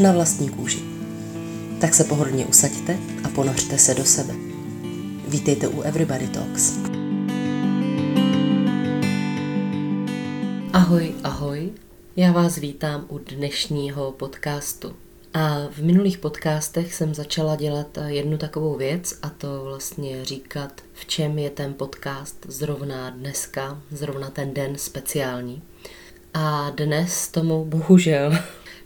na vlastní kůži. Tak se pohodlně usaďte a ponořte se do sebe. Vítejte u Everybody Talks. Ahoj, ahoj. Já vás vítám u dnešního podcastu. A v minulých podcastech jsem začala dělat jednu takovou věc a to vlastně říkat, v čem je ten podcast zrovna dneska, zrovna ten den speciální. A dnes tomu bohužel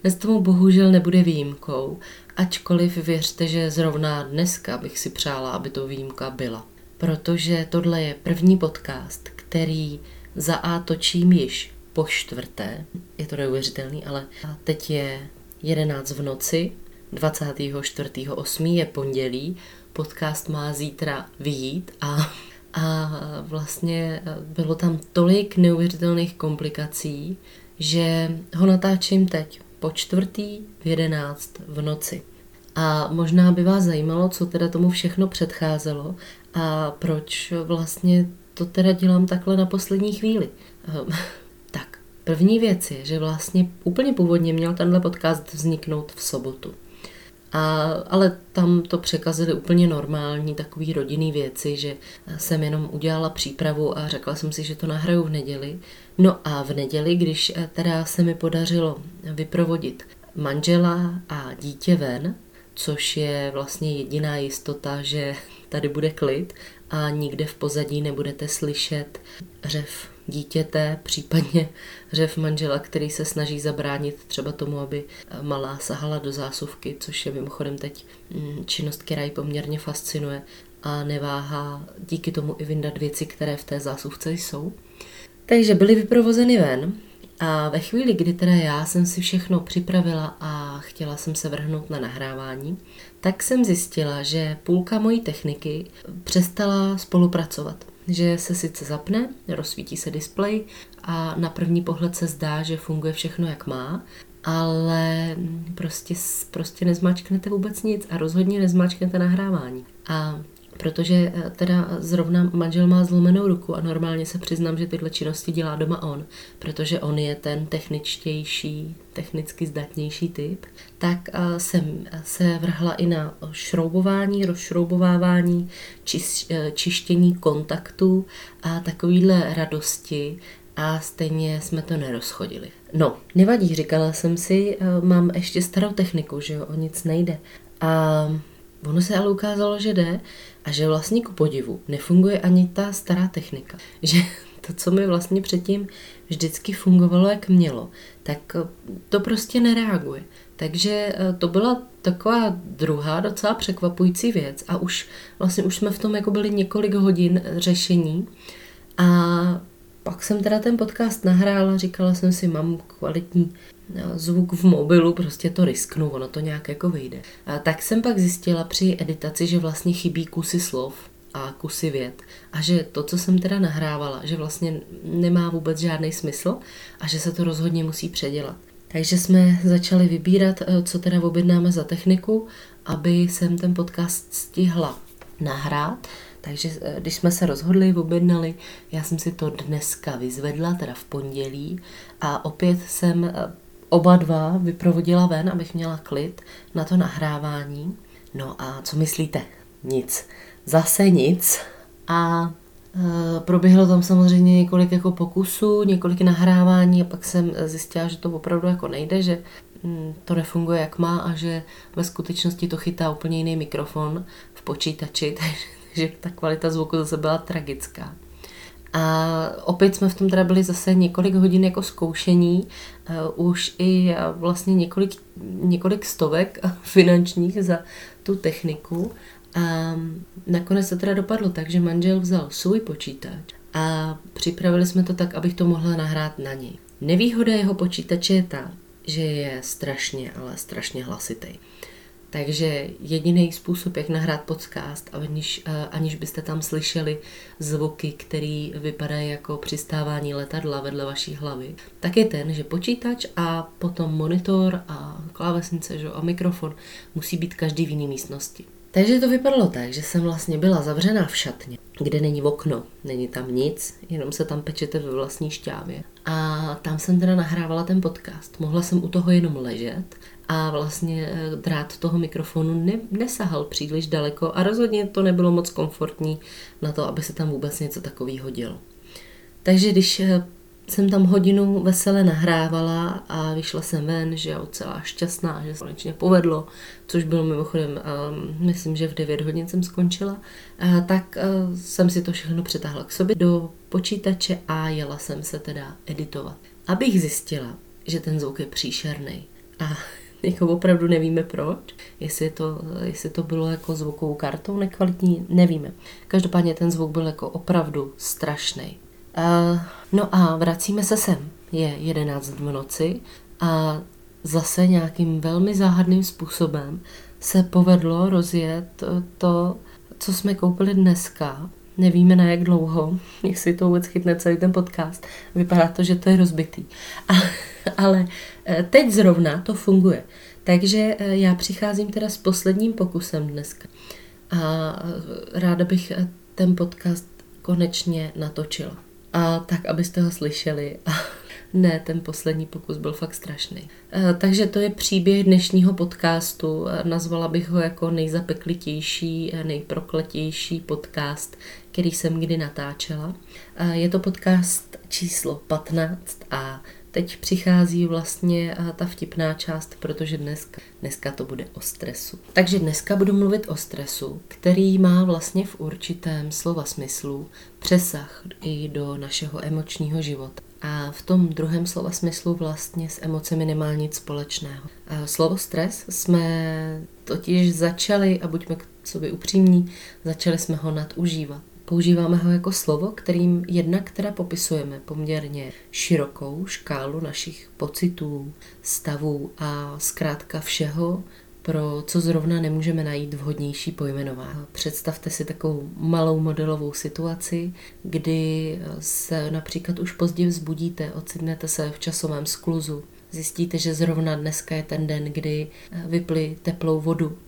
dnes tomu bohužel nebude výjimkou, ačkoliv věřte, že zrovna dneska bych si přála, aby to výjimka byla. Protože tohle je první podcast, který za A točím již po čtvrté. Je to neuvěřitelný, ale teď je 11 v noci, 24.8. je pondělí, podcast má zítra vyjít a, a vlastně bylo tam tolik neuvěřitelných komplikací, že ho natáčím teď, po čtvrtý v jedenáct v noci. A možná by vás zajímalo, co teda tomu všechno předcházelo a proč vlastně to teda dělám takhle na poslední chvíli. Ehm, tak, první věc je, že vlastně úplně původně měl tenhle podcast vzniknout v sobotu. A, ale tam to překazili úplně normální takový rodinný věci, že jsem jenom udělala přípravu a řekla jsem si, že to nahraju v neděli. No a v neděli, když teda se mi podařilo vyprovodit manžela a dítě ven, což je vlastně jediná jistota, že tady bude klid a nikde v pozadí nebudete slyšet řev dítěte, případně řev manžela, který se snaží zabránit třeba tomu, aby malá sahala do zásuvky, což je mimochodem teď mm, činnost, která ji poměrně fascinuje a neváhá díky tomu i vyndat věci, které v té zásuvce jsou. Takže byly vyprovozeny ven a ve chvíli, kdy teda já jsem si všechno připravila a chtěla jsem se vrhnout na nahrávání, tak jsem zjistila, že půlka mojí techniky přestala spolupracovat že se sice zapne, rozsvítí se displej a na první pohled se zdá, že funguje všechno jak má, ale prostě, prostě nezmačknete vůbec nic a rozhodně nezmačknete nahrávání. A protože eh, teda zrovna manžel má zlomenou ruku a normálně se přiznám, že tyhle činnosti dělá doma on, protože on je ten techničtější, technicky zdatnější typ, tak eh, jsem se vrhla i na šroubování, rozšroubovávání, eh, čištění kontaktů a takovýhle radosti a stejně jsme to nerozchodili. No, nevadí, říkala jsem si, mám ještě starou techniku, že jo, o nic nejde. A ono se ale ukázalo, že jde a že vlastně ku podivu nefunguje ani ta stará technika. Že to, co mi vlastně předtím vždycky fungovalo, jak mělo, tak eh, to prostě nereaguje. Takže eh, to byla taková druhá docela překvapující věc a už vlastně už jsme v tom jako byli několik hodin řešení a pak jsem teda ten podcast nahrála, říkala jsem si, mám kvalitní zvuk v mobilu, prostě to risknu, ono to nějak jako vyjde. A tak jsem pak zjistila při editaci, že vlastně chybí kusy slov a kusy věd a že to, co jsem teda nahrávala, že vlastně nemá vůbec žádný smysl a že se to rozhodně musí předělat. Takže jsme začali vybírat, eh, co teda objednáme za techniku, aby jsem ten podcast stihla nahrát. Takže eh, když jsme se rozhodli, objednali, já jsem si to dneska vyzvedla, teda v pondělí, a opět jsem eh, oba dva vyprovodila ven, abych měla klid na to nahrávání. No a co myslíte? Nic. Zase nic. A e, proběhlo tam samozřejmě několik jako pokusů, několik nahrávání a pak jsem zjistila, že to opravdu jako nejde, že mm, to nefunguje jak má a že ve skutečnosti to chytá úplně jiný mikrofon v počítači, takže ta kvalita zvuku zase byla tragická. A opět jsme v tom teda byli zase několik hodin jako zkoušení, uh, už i uh, vlastně několik, několik stovek finančních za tu techniku. A nakonec to teda dopadlo tak, že manžel vzal svůj počítač a připravili jsme to tak, abych to mohla nahrát na něj. Nevýhoda jeho počítače je ta, že je strašně, ale strašně hlasitý. Takže jediný způsob, jak nahrát podcast, aniž, eh, aniž byste tam slyšeli zvuky, které vypadají jako přistávání letadla vedle vaší hlavy, tak je ten, že počítač a potom monitor a klávesnice že, a mikrofon musí být každý v jiné místnosti. Takže to vypadalo tak, že jsem vlastně byla zavřená v šatně, kde není okno, není tam nic, jenom se tam pečete ve vlastní šťávě. A tam jsem teda nahrávala ten podcast. Mohla jsem u toho jenom ležet a vlastně eh, drát toho mikrofonu ne, nesahal příliš daleko a rozhodně to nebylo moc komfortní na to, aby se tam vůbec něco takového dělo. Takže když eh, jsem tam hodinu vesele nahrávala a vyšla jsem ven, že jo, celá šťastná, že se konečně povedlo, což bylo mimochodem, um, myslím, že v 9 hodin jsem skončila, uh, tak jsem si to všechno přetáhla k sobě do počítače a jela jsem se teda editovat. Abych zjistila, že ten zvuk je příšerný. A jako opravdu nevíme proč, jestli to, jestli to bylo jako zvukovou kartou nekvalitní, nevíme. Každopádně ten zvuk byl jako opravdu strašný. Uh, no a vracíme se sem. Je 11 v noci a zase nějakým velmi záhadným způsobem se povedlo rozjet to, co jsme koupili dneska. Nevíme na jak dlouho, jestli to vůbec chytne celý ten podcast. Vypadá to, že to je rozbitý. A, ale eh, teď zrovna to funguje. Takže eh, já přicházím teda s posledním pokusem dneska. A ráda bych ten podcast konečně natočila a tak, abyste ho slyšeli. A ne, ten poslední pokus byl fakt strašný. Takže to je příběh dnešního podcastu. Nazvala bych ho jako nejzapeklitější, nejprokletější podcast, který jsem kdy natáčela. Je to podcast číslo 15 a teď přichází vlastně ta vtipná část, protože dneska, dneska to bude o stresu. Takže dneska budu mluvit o stresu, který má vlastně v určitém slova smyslu přesah i do našeho emočního života. A v tom druhém slova smyslu vlastně s emocemi nemá nic společného. Slovo stres jsme totiž začali, a buďme k sobě upřímní, začali jsme ho nadužívat. Používáme ho jako slovo, kterým jednak teda popisujeme poměrně širokou škálu našich pocitů, stavů a zkrátka všeho, pro co zrovna nemůžeme najít vhodnější pojmenování. Představte si takovou malou modelovou situaci, kdy se například už pozdě vzbudíte, ocitnete se v časovém skluzu, zjistíte, že zrovna dneska je ten den, kdy vypli teplou vodu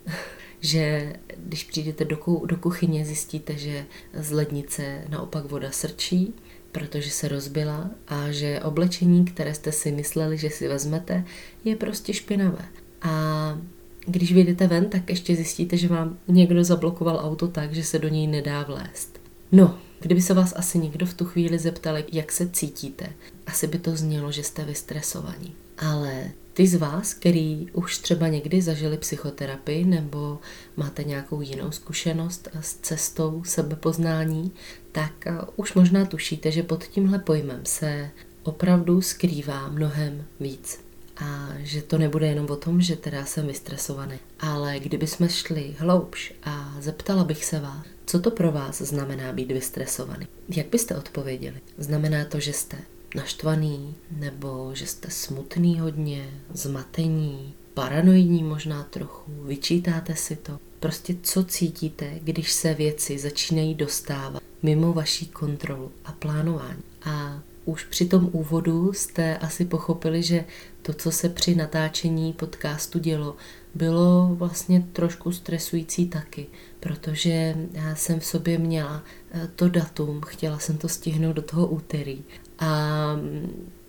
že když přijdete do, do kuchyně, zjistíte, že z lednice naopak voda srčí, protože se rozbila a že oblečení, které jste si mysleli, že si vezmete, je prostě špinavé. A když vyjdete ven, tak ještě zjistíte, že vám někdo zablokoval auto tak, že se do něj nedá vlézt. No, kdyby se vás asi někdo v tu chvíli zeptal, jak se cítíte, asi by to znělo, že jste vystresovaní. Ale ty z vás, který už třeba někdy zažili psychoterapii nebo máte nějakou jinou zkušenost s cestou sebepoznání, tak eh, už možná tušíte, že pod tímhle pojmem se opravdu skrývá mnohem víc. A že to nebude jenom o tom, že teda jsem vystresovaný. Ale kdyby jsme šli hloubš a zeptala bych se vás, co to pro vás znamená být vystresovaný? Jak byste odpověděli? Znamená to, že jste naštvaný, nebo že jste smutný hodně, zmatení, paranoidní možná trochu, vyčítáte si to. Prostě co cítíte, když se věci začínají dostávat mimo vaší kontrolu a plánování. A už při tom úvodu jste asi pochopili, že to, co se při natáčení podcastu dělo, bylo vlastně trošku stresující taky, protože já jsem v sobě měla eh, to datum, chtěla jsem to stihnout do toho úterý a,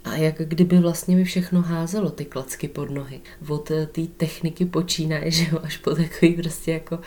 a jak kdyby vlastně mi všechno házelo ty klacky pod nohy. Od eh, té techniky počínaje, že jo, až po takový prostě jako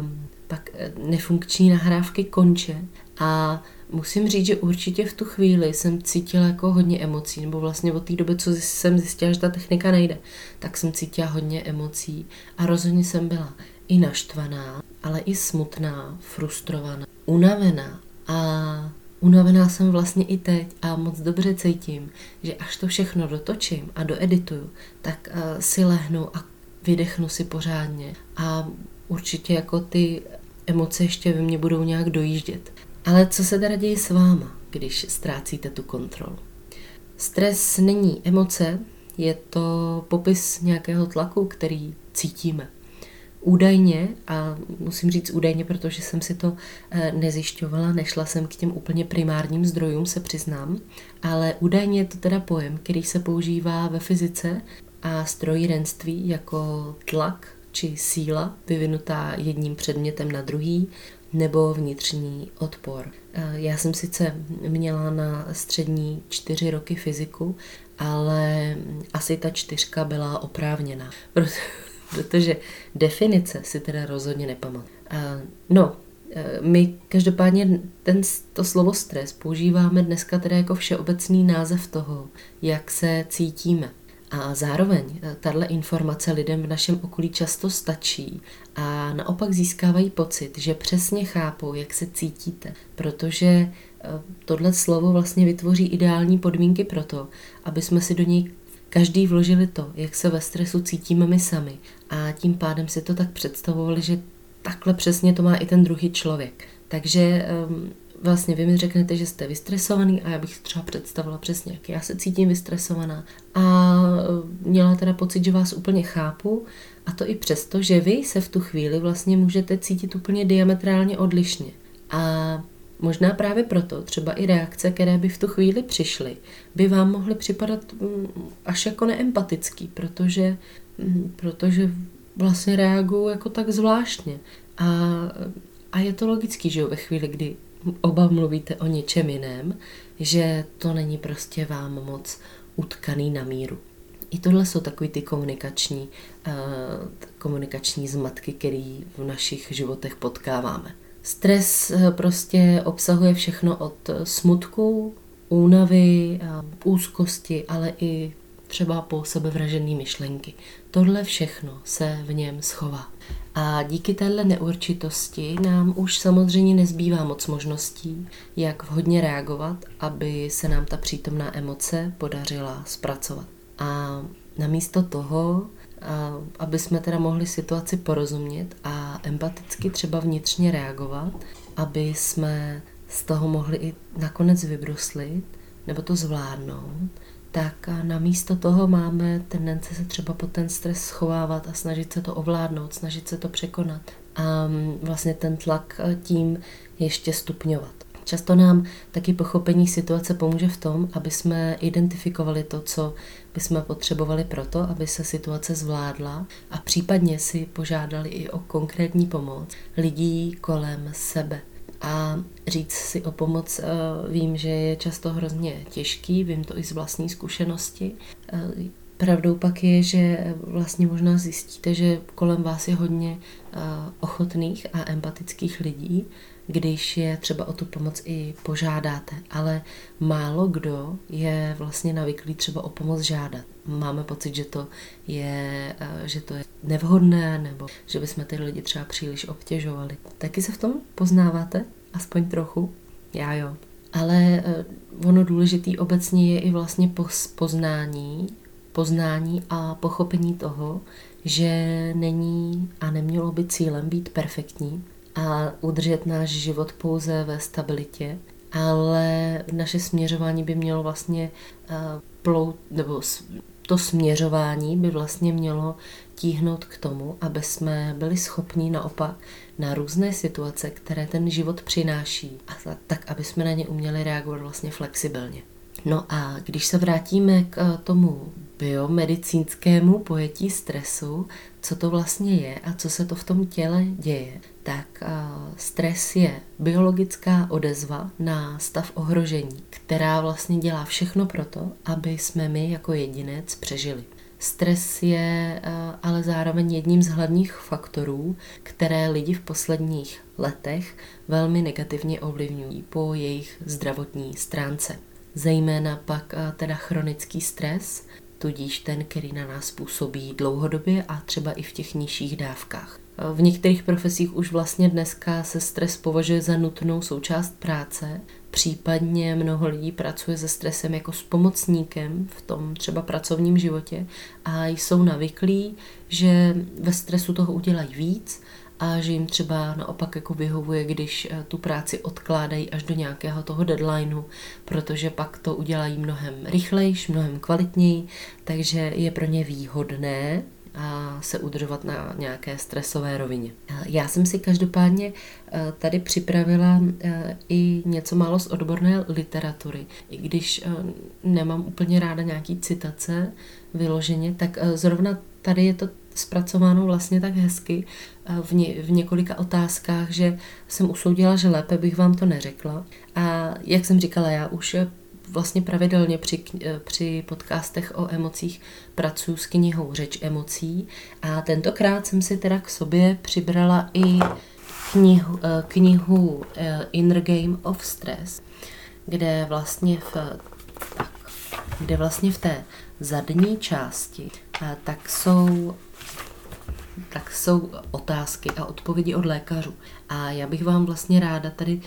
um, pak eh, nefunkční nahrávky konče. A musím říct, že určitě v tu chvíli jsem cítila jako hodně emocí, nebo vlastně od té doby, co jsem zjistila, že ta technika nejde, tak jsem cítila hodně emocí a rozhodně jsem byla i naštvaná, ale i smutná, frustrovaná, unavená a Unavená jsem vlastně i teď a moc dobře cítím, že až to všechno dotočím a doedituju, tak uh, si lehnu a vydechnu si pořádně a určitě jako ty emoce ještě ve mně budou nějak dojíždět. Ale co se teda děje s váma, když ztrácíte tu kontrolu? Stres není emoce, je to popis nějakého tlaku, který cítíme. Údajně, a musím říct údajně, protože jsem si to eh, nezjišťovala, nešla jsem k těm úplně primárním zdrojům, se přiznám, ale údajně je to teda pojem, který se používá ve fyzice a strojírenství jako tlak či síla vyvinutá jedním předmětem na druhý, nebo vnitřní odpor. Eh, já jsem sice měla na střední čtyři roky fyziku, ale asi ta čtyřka byla oprávněná, protože definice si teda rozhodně nepamatuju. No, eh, my každopádně ten, to slovo stres používáme dneska teda jako všeobecný název toho, jak se cítíme. A zároveň eh, tahle informace lidem v našem okolí často stačí a naopak získávají pocit, že přesně chápou, jak se cítíte, protože eh, tohle slovo vlastně vytvoří ideální podmínky pro to, aby jsme si do něj každý vložili to, jak se ve stresu cítíme my sami a tím pádem si to tak představovali, že takhle přesně to má i ten druhý člověk. Takže ehm, vlastně vy mi řeknete, že jste vystresovaný a já bych třeba představila přesně, jak já se cítím vystresovaná. A e, měla teda pocit, že vás úplně chápu a to i přesto, že vy se v tu chvíli vlastně můžete cítit úplně diametrálně odlišně. A možná právě proto třeba i reakce, které by v tu chvíli přišly, by vám mohly připadat mm, až jako neempatický, protože, mm, protože vlastně reagují jako tak zvláštně. A, a je to logický, že jo, ve chvíli, kdy oba mluvíte o něčem jiném, že to není prostě vám moc utkaný na míru. I tohle jsou takový ty komunikační, uh, komunikační zmatky, který v našich životech potkáváme. Stres uh, prostě obsahuje všechno od smutku, únavy, úzkosti, ale i třeba po sebevražené myšlenky. Tohle všechno se v něm schová. A díky téhle neurčitosti nám už samozřejmě nezbývá moc možností, jak vhodně reagovat, aby se nám ta přítomná emoce podařila zpracovat. A namísto toho, aby jsme teda mohli situaci porozumět a empaticky třeba vnitřně reagovat, aby jsme z toho mohli i nakonec vybruslit nebo to zvládnout, tak na místo toho máme tendence se třeba pod ten stres schovávat a snažit se to ovládnout, snažit se to překonat a mm, vlastně ten tlak e, tím ještě stupňovat. Často nám taky pochopení situace pomůže v tom, aby jsme identifikovali to, co bychom potřebovali proto, aby se situace zvládla a případně si požádali i o konkrétní pomoc lidí kolem sebe a říct si o pomoc eh, vím, že je často hrozně těžký, vím to i z vlastní zkušenosti. Eh, pravdou pak je, že vlastně možná zjistíte, že kolem vás je hodně eh, ochotných a empatických lidí, když je třeba o tu pomoc i požádáte, ale málo kdo je vlastně navyklý třeba o pomoc žádat. Máme pocit, že to je, že to je nevhodné nebo že bychom ty lidi třeba příliš obtěžovali. Taky se v tom poznáváte? Aspoň trochu? Já jo. Ale eh, ono důležitý obecně je i vlastně poznání, poznání a pochopení toho, že není a nemělo by cílem být perfektní a udržet náš život pouze ve stabilitě, ale naše směřování by mělo vlastně eh, plout, nebo to směřování by vlastně mělo tíhnout k tomu, aby jsme byli schopni naopak na různé situace, které ten život přináší, a tak, aby jsme na ně uměli reagovat vlastně flexibilně. No a když se vrátíme k eh, tomu biomedicínskému pojetí stresu, co to vlastně je a co se to v tom těle děje, tak eh, stres je biologická odezva na stav ohrožení, která vlastně dělá všechno pro to, aby jsme my jako jedinec přežili. Stres je eh, ale zároveň jedním z hlavních faktorů, které lidi v posledních letech velmi negativně ovlivňují po jejich zdravotní stránce. Zejména pak eh, teda chronický stres, tudíž ten, který na nás působí dlouhodobě a třeba i v těch nižších dávkách. V některých profesích už vlastně dneska se stres považuje za nutnou součást práce, případně mnoho lidí pracuje se stresem jako s pomocníkem v tom třeba pracovním životě a jsou navyklí, že ve stresu toho udělají víc a že jim třeba naopak jako vyhovuje, když eh, tu práci odkládají až do nějakého toho deadlineu, protože pak to udělají mnohem rychlejš, mnohem kvalitněji, takže je pro ně výhodné a se udržovat na nějaké stresové rovině. Já jsem si každopádně eh, tady připravila eh, i něco málo z odborné literatury. I když eh, nemám úplně ráda nějaký citace vyloženě, tak zrovna tady je to zpracováno vlastně tak hezky v, ně, v několika otázkách, že jsem usoudila, že lépe bych vám to neřekla. A jak jsem říkala, já už vlastně pravidelně při, eh, při podcastech o emocích pracuji s knihou Řeč emocí a tentokrát jsem si teda k sobě přibrala i knihu, eh, knihu eh, Inner Game of Stress, kde vlastně v, tak, kde vlastně v té zadní části tak jsou tak jsou otázky a odpovědi od lékařů. A já bych vám vlastně ráda tady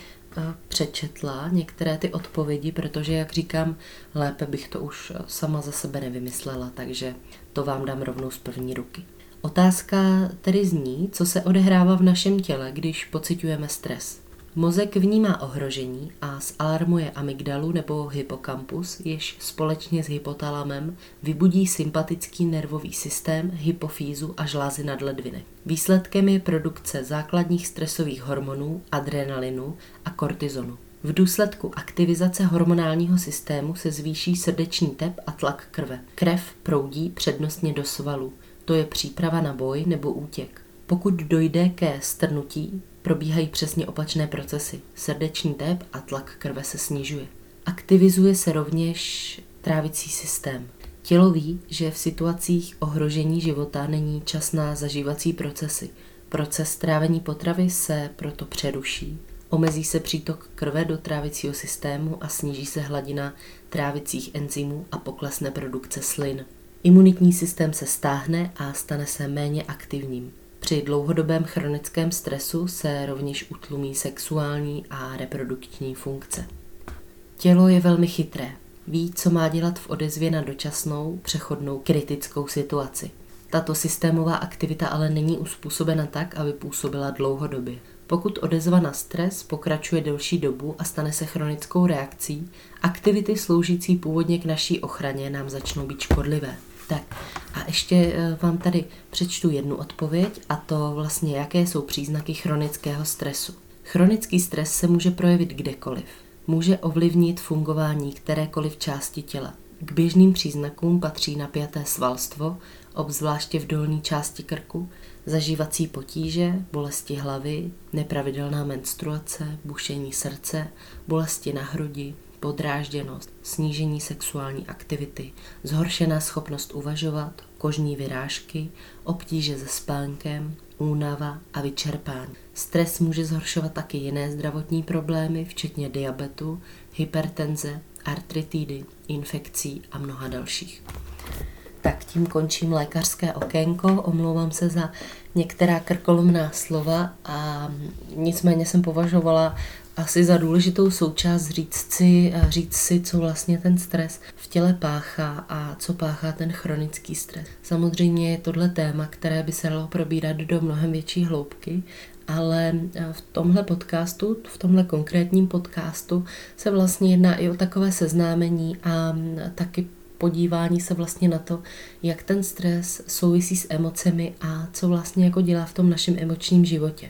přečetla některé ty odpovědi, protože, jak říkám, lépe bych to už sama za sebe nevymyslela, takže to vám dám rovnou z první ruky. Otázka tedy zní, co se odehrává v našem těle, když pocitujeme stres. Mozek vnímá ohrožení a zalarmuje amygdalu nebo hypokampus, jež společně s hypotalamem vybudí sympatický nervový systém, hypofýzu a žlázy nadledviny. Výsledkem je produkce základních stresových hormonů, adrenalinu a kortizonu. V důsledku aktivizace hormonálního systému se zvýší srdeční tep a tlak krve. Krev proudí přednostně do svalů. To je příprava na boj nebo útěk. Pokud dojde ke strnutí, probíhají přesně opačné procesy. Srdeční tep a tlak krve se snižuje. Aktivizuje se rovněž trávicí systém. Tělo ví, že v situacích ohrožení života není čas na zažívací procesy. Proces trávení potravy se proto přeruší. Omezí se přítok krve do trávicího systému a sníží se hladina trávicích enzymů a poklesne produkce slin. Imunitní systém se stáhne a stane se méně aktivním. Při dlouhodobém chronickém stresu se rovněž utlumí sexuální a reprodukční funkce. Tělo je velmi chytré. Ví, co má dělat v odezvě na dočasnou, přechodnou, kritickou situaci. Tato systémová aktivita ale není uspůsobena tak, aby působila dlouhodobě. Pokud odezva na stres pokračuje delší dobu a stane se chronickou reakcí, aktivity sloužící původně k naší ochraně nám začnou být škodlivé. Tak a ještě eh, vám tady přečtu jednu odpověď a to vlastně, jaké jsou příznaky chronického stresu. Chronický stres se může projevit kdekoliv. Může ovlivnit fungování kterékoliv části těla. K běžným příznakům patří napjaté svalstvo, obzvláště v dolní části krku, zažívací potíže, bolesti hlavy, nepravidelná menstruace, bušení srdce, bolesti na hrudi, podrážděnost, snížení sexuální aktivity, zhoršená schopnost uvažovat, kožní vyrážky, obtíže se spánkem, únava a vyčerpání. Stres může zhoršovat taky jiné zdravotní problémy, včetně diabetu, hypertenze, artritidy, infekcí a mnoha dalších. Tak tím končím lékařské okénko, omlouvám se za některá krkolomná slova a nicméně jsem považovala asi za důležitou součást říct si, říct si, co vlastně ten stres v těle páchá a co páchá ten chronický stres. Samozřejmě je tohle téma, které by se dalo probírat do mnohem větší hloubky, ale v tomhle podcastu, v tomhle konkrétním podcastu se vlastně jedná i o takové seznámení a taky podívání se vlastně na to, jak ten stres souvisí s emocemi a co vlastně jako dělá v tom našem emočním životě.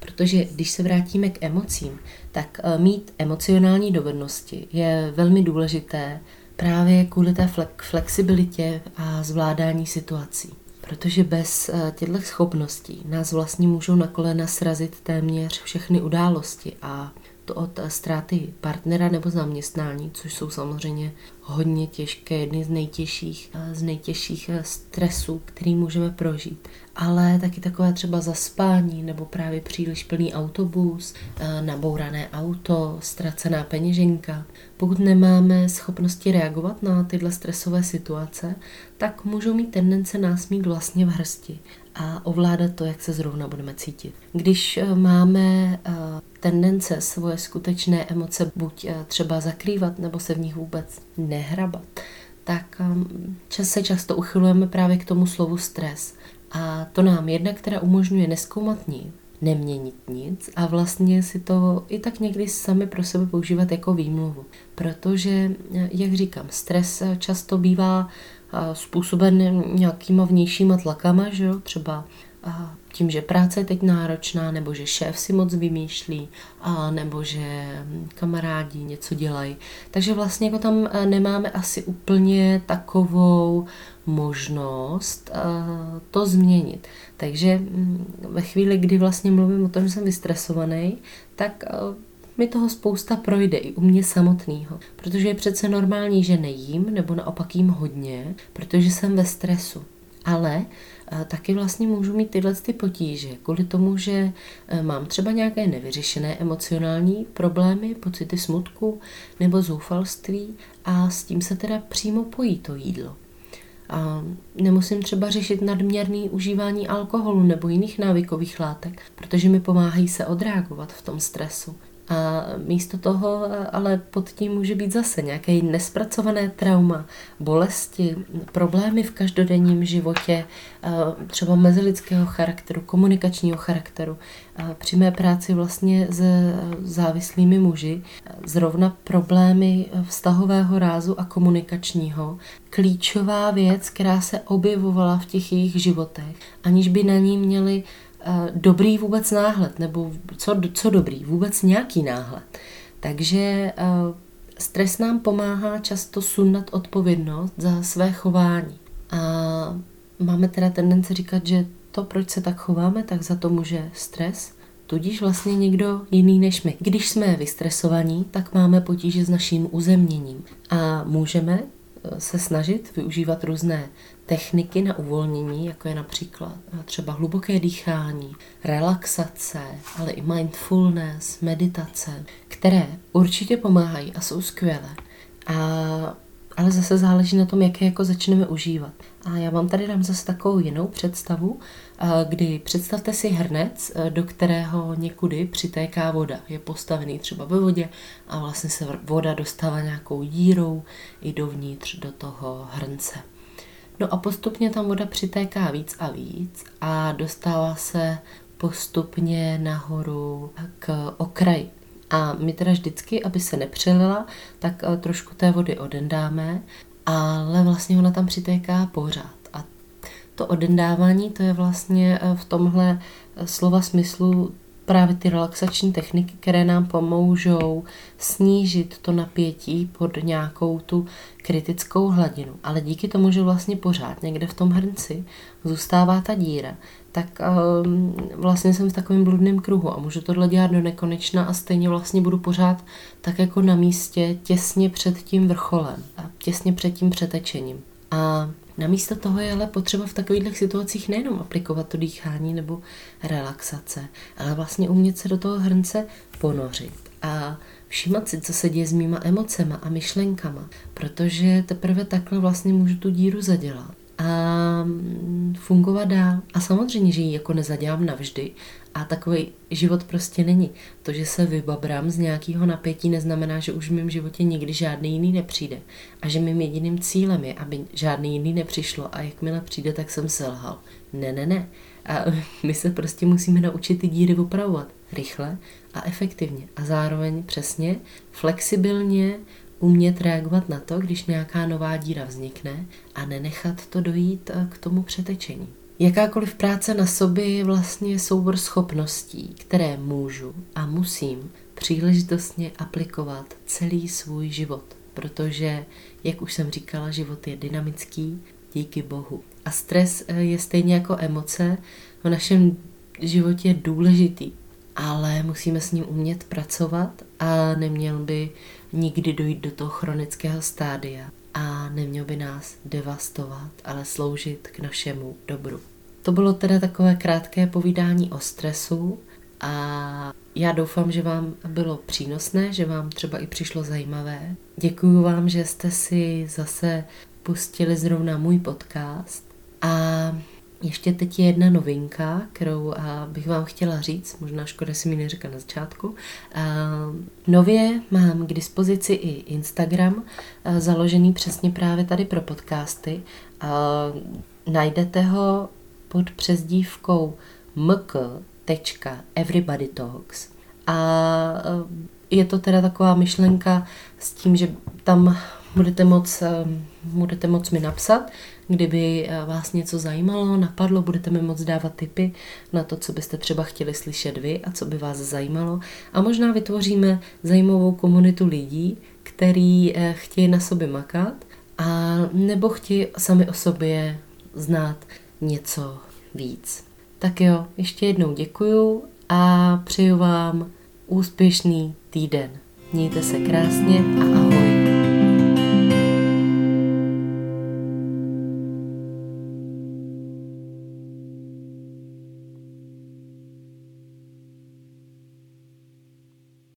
Protože když se vrátíme k emocím, tak eh, mít emocionální dovednosti je velmi důležité právě kvůli té flexibilitě a zvládání situací. Protože bez eh, těchto schopností nás vlastně můžou na kolena srazit téměř všechny události a to od ztráty partnera nebo zaměstnání, což jsou samozřejmě hodně těžké, jedny z nejtěžších, z nejtěžších stresů, který můžeme prožít. Ale taky takové třeba zaspání nebo právě příliš plný autobus, nabourané auto, ztracená peněženka. Pokud nemáme schopnosti reagovat na tyhle stresové situace, tak můžou mít tendence nás mít vlastně v hrsti a ovládat to, jak se zrovna budeme cítit. Když eh, máme eh, tendence svoje skutečné emoce buď eh, třeba zakrývat, nebo se v nich vůbec nehrabat, tak čas se často uchylujeme právě k tomu slovu stres. A to nám jednak teda umožňuje neskoumat nic, neměnit nic a vlastně si to i tak někdy sami pro sebe používat jako výmluvu. Protože, jak říkám, stres často bývá způsoben nějakýma vnějšíma tlakama, že jo? třeba tím, že práce je teď náročná, nebo že šéf si moc vymýšlí, nebo že kamarádi něco dělají. Takže vlastně jako tam e, nemáme asi úplně takovou možnost e, to změnit. Takže mm, ve chvíli, kdy vlastně mluvím o tom, že jsem vystresovaný, tak e, mi toho spousta projde i u mě samotného. Protože je přece normální, že nejím, nebo naopak jím hodně, protože jsem ve stresu. Ale taky vlastně můžu mít tyhle ty potíže kvůli tomu, že e, mám třeba nějaké nevyřešené emocionální problémy, pocity smutku nebo zoufalství a s tím se teda přímo pojí to jídlo. A nemusím třeba řešit nadměrný užívání alkoholu nebo jiných návykových látek, protože mi pomáhají se odreagovat v tom stresu. A místo toho ale pod tím může být zase nějaké nespracované trauma, bolesti, problémy v každodenním životě, třeba mezilidského charakteru, komunikačního charakteru. Při mé práci vlastně s závislými muži zrovna problémy vztahového rázu a komunikačního. Klíčová věc, která se objevovala v těch jejich životech, aniž by na ní měli dobrý vůbec náhled, nebo co, co dobrý, vůbec nějaký náhled. Takže eh, stres nám pomáhá často sundat odpovědnost za své chování. A máme teda tendence říkat, že to, proč se tak chováme, tak za to může stres, tudíž vlastně někdo jiný než my. Když jsme vystresovaní, tak máme potíže s naším uzemněním a můžeme eh, se snažit využívat různé techniky na uvolnění, jako je například eh, třeba hluboké dýchání, relaxace, ale i mindfulness, meditace, které určitě pomáhají a jsou skvělé. A, ale zase záleží na tom, jak je jako začneme užívat. A já vám tady dám zase takovou jinou představu, eh, kdy představte si hrnec, eh, do kterého někudy přitéká voda. Je postavený třeba ve vodě a vlastně se voda dostává nějakou dírou i dovnitř do toho hrnce. No a postupně tam voda přitéká víc a víc a dostává se postupně nahoru k okraji. A my teda vždycky, aby se nepřelila, tak eh, trošku té vody odendáme, ale vlastně ona tam přitéká pořád. A to odendávání, to je vlastně eh, v tomhle eh, slova smyslu právě ty relaxační techniky, které nám pomůžou snížit to napětí pod nějakou tu kritickou hladinu. Ale díky tomu, že vlastně pořád někde v tom hrnci zůstává ta díra, tak um, vlastně jsem v takovém bludném kruhu a můžu tohle dělat do nekonečna a stejně vlastně budu pořád tak jako na místě těsně před tím vrcholem a těsně před tím přetečením. A Namísto toho je ale potřeba v takových situacích nejenom aplikovat to dýchání nebo relaxace, ale vlastně umět se do toho hrnce ponořit a všímat si, co se děje s mýma emocema a myšlenkama, protože teprve takhle vlastně můžu tu díru zadělat a mm, fungovat dál. A samozřejmě, že ji jako nezadělám navždy a takový život prostě není. To, že se vybabrám z nějakého napětí, neznamená, že už v mém životě nikdy žádný jiný nepřijde. A že mým jediným cílem je, aby žádný jiný nepřišlo a jakmile přijde, tak jsem selhal. Ne, ne, ne. A my se prostě musíme naučit ty díry opravovat rychle a efektivně. A zároveň přesně, flexibilně umět reagovat na to, když nějaká nová díra vznikne a nenechat to dojít eh, k tomu přetečení. Jakákoliv práce na sobě je vlastně soubor schopností, které můžu a musím příležitostně aplikovat celý svůj život, protože, jak už jsem říkala, život je dynamický, díky Bohu. A stres eh, je stejně jako emoce v našem životě důležitý, ale musíme s ním umět pracovat a neměl by nikdy dojít do toho chronického stádia a neměl by nás devastovat, ale sloužit k našemu dobru. To bylo teda takové krátké povídání o stresu a já doufám, že vám bylo přínosné, že vám třeba i přišlo zajímavé. Děkuji vám, že jste si zase pustili zrovna můj podcast a ještě teď je jedna novinka, kterou bych vám chtěla říct, možná škoda si mi neřekla na začátku. Nově mám k dispozici i Instagram, založený přesně právě tady pro podcasty. Najdete ho pod přezdívkou mk.everybodytalks. A je to teda taková myšlenka s tím, že tam budete moc, budete moc mi napsat, kdyby e, vás něco zajímalo, napadlo, budete mi moc dávat tipy na to, co byste třeba chtěli slyšet vy a co by vás zajímalo. A možná vytvoříme zajímavou komunitu lidí, který chtějí na sobě makat a nebo chtějí sami o sobě znát něco víc. Tak jo, ještě jednou děkuju a přeju vám úspěšný týden. Mějte se krásně a ahoj.